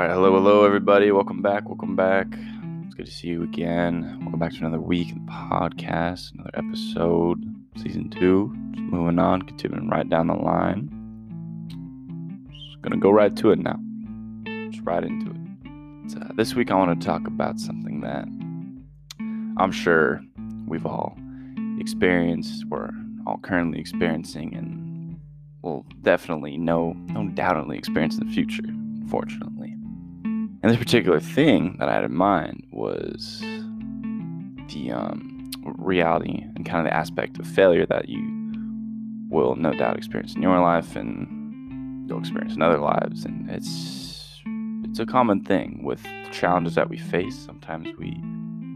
All right, hello, hello, everybody. Welcome back. Welcome back. It's good to see you again. Welcome back to another week in the podcast, another episode, season two. Just moving on, continuing right down the line. Just gonna go right to it now. Just right into it. So, uh, this week, I want to talk about something that I'm sure we've all experienced, we're all currently experiencing, and will definitely no, no doubtedly experience in the future, unfortunately. And this particular thing that I had in mind was the um, reality and kind of the aspect of failure that you will no doubt experience in your life and you'll experience in other lives. And it's it's a common thing with challenges that we face. Sometimes we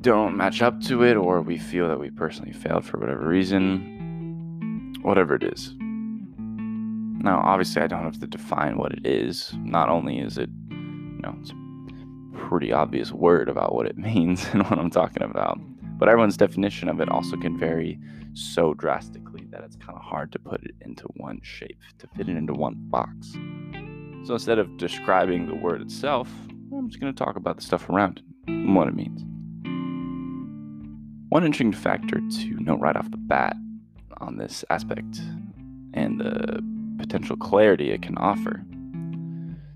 don't match up to it or we feel that we personally failed for whatever reason. Whatever it is. Now, obviously, I don't have to define what it is. Not only is it, you know, it's pretty obvious word about what it means and what I'm talking about. But everyone's definition of it also can vary so drastically that it's kind of hard to put it into one shape, to fit it into one box. So instead of describing the word itself, I'm just going to talk about the stuff around it and what it means. One interesting factor to note right off the bat on this aspect and the potential clarity it can offer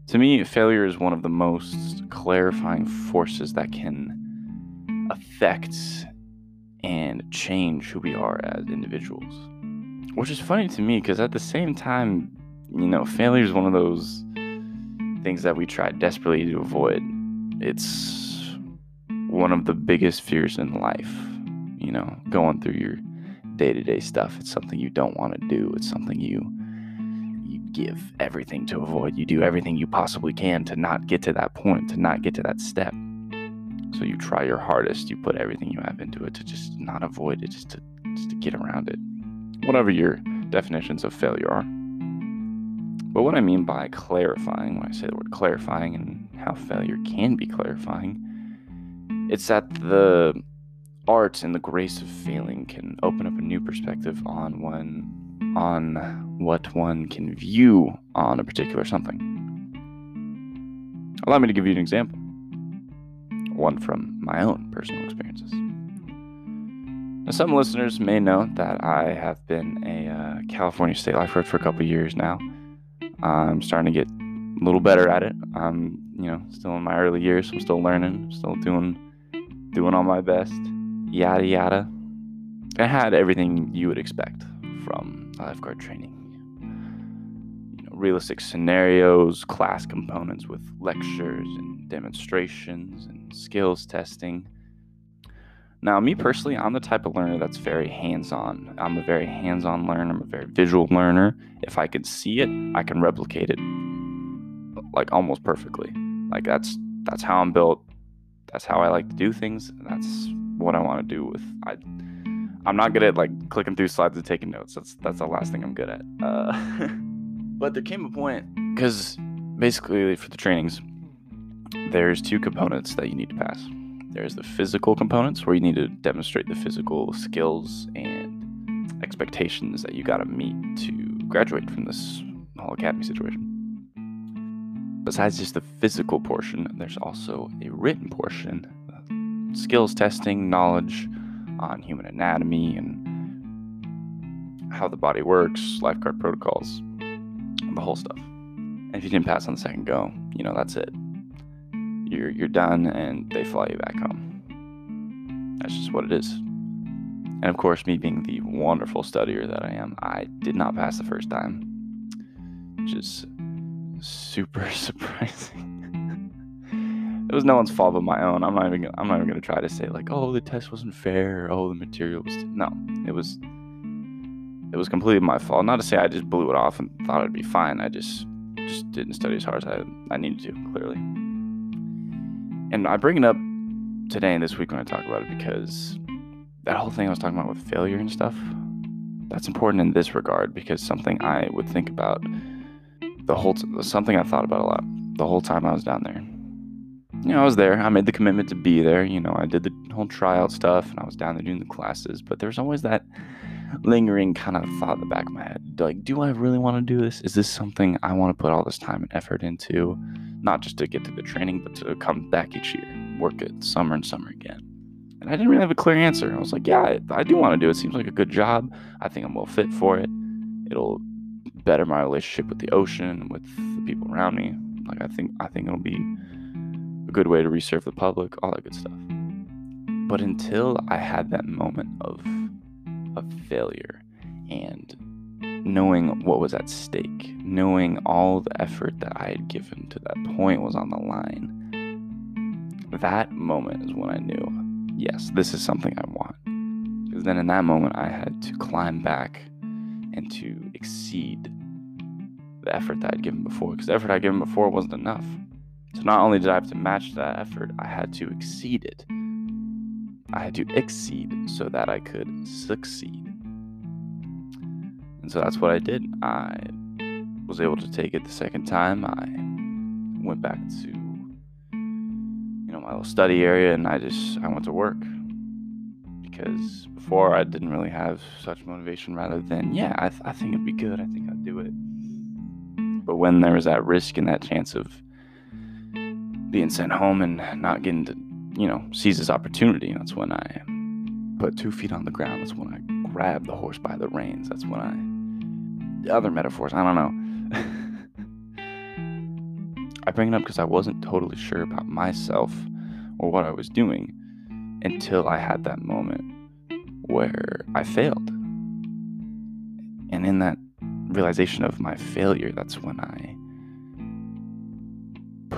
to me, failure is one of the most clarifying forces that can affect and change who we are as individuals. Which is funny to me because at the same time, you know, failure is one of those things that we try desperately to avoid. It's one of the biggest fears in life, you know, going through your day to day stuff. It's something you don't want to do, it's something you give everything to avoid. You do everything you possibly can to not get to that point, to not get to that step. So you try your hardest. You put everything you have into it to just not avoid it, just to just to get around it. Whatever your definitions of failure are. But what I mean by clarifying, when I say the word clarifying and how failure can be clarifying, it's that the art and the grace of failing can open up a new perspective on one on what one can view on a particular something. Allow me to give you an example, one from my own personal experiences. Now, some listeners may know that I have been a uh, California state lifeguard for a couple years now. I'm starting to get a little better at it. I'm, you know, still in my early years. I'm still learning, still doing, doing all my best. Yada yada. I had everything you would expect from lifeguard training. Realistic scenarios, class components with lectures and demonstrations and skills testing. Now, me personally, I'm the type of learner that's very hands on. I'm a very hands on learner, I'm a very visual learner. If I can see it, I can replicate it like almost perfectly. Like that's that's how I'm built. That's how I like to do things. That's what I want to do with I I'm not good at like clicking through slides and taking notes. That's that's the last thing I'm good at. Uh, but there came a point because basically for the trainings, there's two components that you need to pass. There's the physical components where you need to demonstrate the physical skills and expectations that you got to meet to graduate from this whole academy situation. Besides just the physical portion, there's also a written portion, uh, skills testing, knowledge on human anatomy and how the body works, lifeguard protocols, the whole stuff. And if you didn't pass on the second go, you know, that's it. You're you're done and they fly you back home. That's just what it is. And of course, me being the wonderful studier that I am, I did not pass the first time. Which is super surprising it was no one's fault but my own. I'm not even I'm not even gonna try to say like, oh, the test wasn't fair. Or, oh, the material was no. It was it was completely my fault. Not to say I just blew it off and thought it'd be fine. I just just didn't study as hard as I I needed to clearly. And I bring it up today and this week when I talk about it because that whole thing I was talking about with failure and stuff. That's important in this regard because something I would think about the whole t- something I thought about a lot the whole time I was down there you know, I was there. I made the commitment to be there. You know, I did the whole tryout stuff and I was down there doing the classes, but there's always that lingering kind of thought in the back of my head like, do I really want to do this? Is this something I want to put all this time and effort into? not just to get through the training, but to come back each year, work it summer and summer again. And I didn't really have a clear answer. I was like, yeah, I, I do want to do it. It seems like a good job. I think I'm well fit for it. It'll better my relationship with the ocean, with the people around me. Like I think I think it'll be a good way to reserve the public, all that good stuff. But until I had that moment of failure and knowing what was at stake, knowing all the effort that I had given to that point was on the line, that moment is when I knew yes, this is something I want. Because then in that moment, I had to climb back and to exceed the effort that I'd given before. Because the effort I'd given before wasn't enough. So not only did I have to match that effort, I had to exceed it. I had to exceed so that I could succeed. And so that's what I did. I was able to take it the second time. I went back to you know my little study area and I just I went to work because before I didn't really have such motivation rather than yeah I, th- I think it'd be good I think I'd do it but when there was that risk and that chance of being sent home and not getting to you know seize this opportunity that's when I put two feet on the ground that's when I grab the horse by the reins that's when I other metaphors I don't know I bring it up because I wasn't totally sure about myself or what I was doing until I had that moment where I failed. And in that realization of my failure, that's when I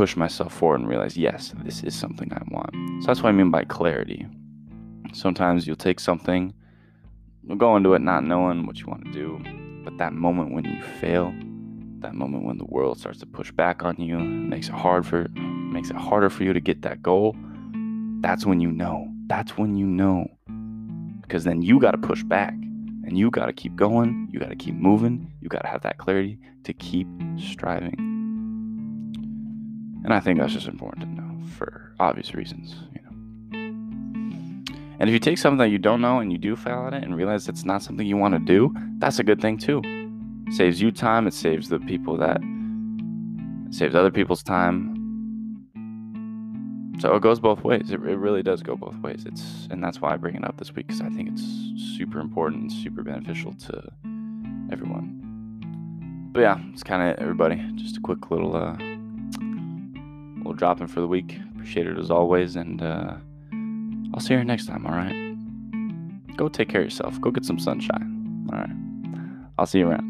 push myself forward and realize, yes, this is something I want. So that's what I mean by clarity. Sometimes you'll take something, you'll go into it not knowing what you want to do, but that moment when you fail, that moment when the world starts to push back on you, makes it hard for makes it harder for you to get that goal, that's when you know. That's when you know. Because then you got to push back and you got to keep going. You got to keep moving. You got to have that clarity to keep striving. And I think that's just important to know for obvious reasons, you know. And if you take something that you don't know and you do fail at it and realize it's not something you want to do, that's a good thing too. It saves you time, it saves the people that saves other people's time, so it goes both ways. It, it really does go both ways. It's and that's why I bring it up this week because I think it's super important and super beneficial to everyone. But yeah, it's kind of everybody. Just a quick little uh, little dropping for the week. Appreciate it as always, and uh, I'll see you next time. All right. Go take care of yourself. Go get some sunshine. All right. I'll see you around.